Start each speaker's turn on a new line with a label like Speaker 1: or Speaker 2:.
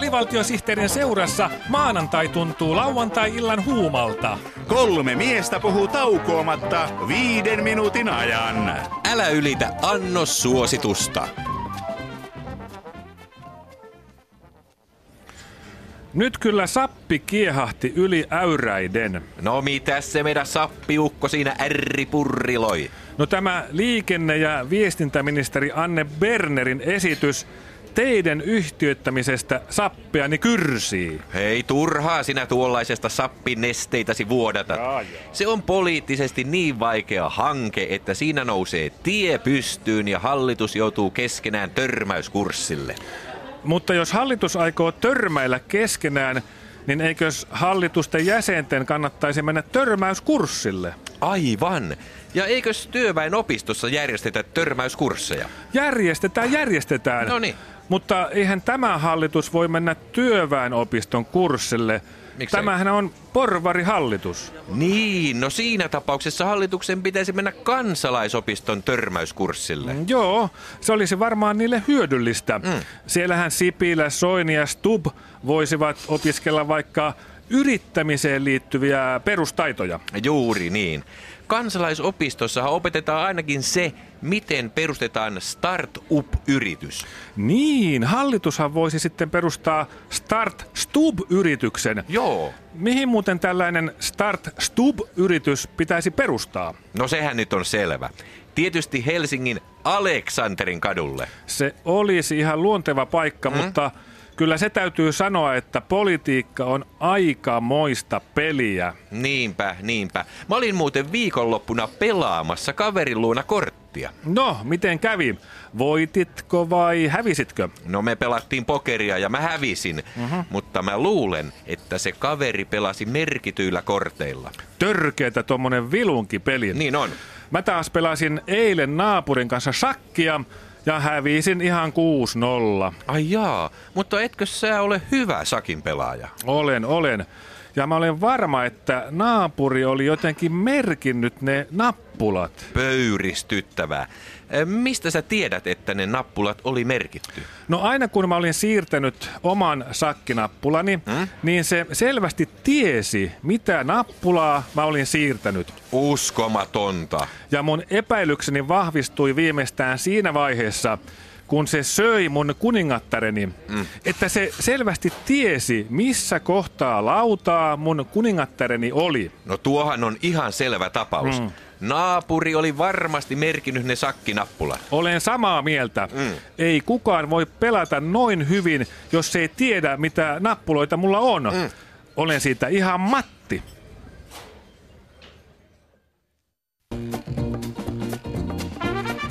Speaker 1: Alivaltiosihteerin seurassa maanantai tuntuu lauantai-illan huumalta.
Speaker 2: Kolme miestä puhuu taukoamatta viiden minuutin ajan.
Speaker 3: Älä ylitä annos suositusta.
Speaker 1: Nyt kyllä sappi kiehahti yli äyräiden.
Speaker 3: No mitäs se meidän sappiukko siinä ärripurriloi?
Speaker 1: No tämä liikenne- ja viestintäministeri Anne Bernerin esitys teidän yhtiöittämisestä sappiani kyrsii.
Speaker 3: Hei, turhaa sinä tuollaisesta sappinesteitäsi vuodata. Se on poliittisesti niin vaikea hanke, että siinä nousee tie pystyyn ja hallitus joutuu keskenään törmäyskurssille.
Speaker 1: Mutta jos hallitus aikoo törmäillä keskenään, niin eikös hallitusten jäsenten kannattaisi mennä törmäyskurssille?
Speaker 3: Aivan. Ja eikös työväenopistossa järjestetä törmäyskursseja?
Speaker 1: Järjestetään, järjestetään.
Speaker 3: Noniin.
Speaker 1: Mutta eihän tämä hallitus voi mennä työväenopiston kurssille.
Speaker 3: Miksei?
Speaker 1: Tämähän on porvarihallitus.
Speaker 3: Niin, no siinä tapauksessa hallituksen pitäisi mennä kansalaisopiston törmäyskurssille.
Speaker 1: Joo, se olisi varmaan niille hyödyllistä. Mm. Siellähän Sipilä, Soini ja Stub voisivat opiskella vaikka yrittämiseen liittyviä perustaitoja.
Speaker 3: Juuri niin. Kansalaisopistossa opetetaan ainakin se, miten perustetaan startup-yritys.
Speaker 1: Niin, hallitushan voisi sitten perustaa Start Stub-yrityksen.
Speaker 3: Joo.
Speaker 1: Mihin muuten tällainen Start Stub-yritys pitäisi perustaa?
Speaker 3: No sehän nyt on selvä. Tietysti Helsingin Aleksanterin kadulle.
Speaker 1: Se olisi ihan luonteva paikka, mm? mutta kyllä se täytyy sanoa, että politiikka on aikamoista peliä.
Speaker 3: Niinpä, niinpä. Mä olin muuten viikonloppuna pelaamassa kaverin luona korttia.
Speaker 1: No, miten kävi? Voititko vai hävisitkö?
Speaker 3: No me pelattiin pokeria ja mä hävisin, mm-hmm. mutta mä luulen, että se kaveri pelasi merkityillä korteilla.
Speaker 1: Törkeetä tommonen vilunkipeli.
Speaker 3: Niin on.
Speaker 1: Mä taas pelasin eilen naapurin kanssa shakkia ja hävisin ihan 6-0.
Speaker 3: Ai jaa, mutta etkö sä ole hyvä sakin pelaaja?
Speaker 1: Olen, olen. Ja mä olen varma, että naapuri oli jotenkin merkinnyt ne nappulat.
Speaker 3: Pöyristyttävää. Mistä sä tiedät, että ne nappulat oli merkitty?
Speaker 1: No aina kun mä olin siirtänyt oman sakkinappulani, hmm? niin se selvästi tiesi, mitä nappulaa mä olin siirtänyt.
Speaker 3: Uskomatonta.
Speaker 1: Ja mun epäilykseni vahvistui viimeistään siinä vaiheessa, kun se söi mun kuningattareni, mm. että se selvästi tiesi, missä kohtaa lautaa mun kuningattareni oli.
Speaker 3: No tuohan on ihan selvä tapaus. Mm. Naapuri oli varmasti merkinnyt ne sakkinappulat.
Speaker 1: Olen samaa mieltä. Mm. Ei kukaan voi pelata noin hyvin, jos ei tiedä, mitä nappuloita mulla on. Mm. Olen siitä ihan Matti.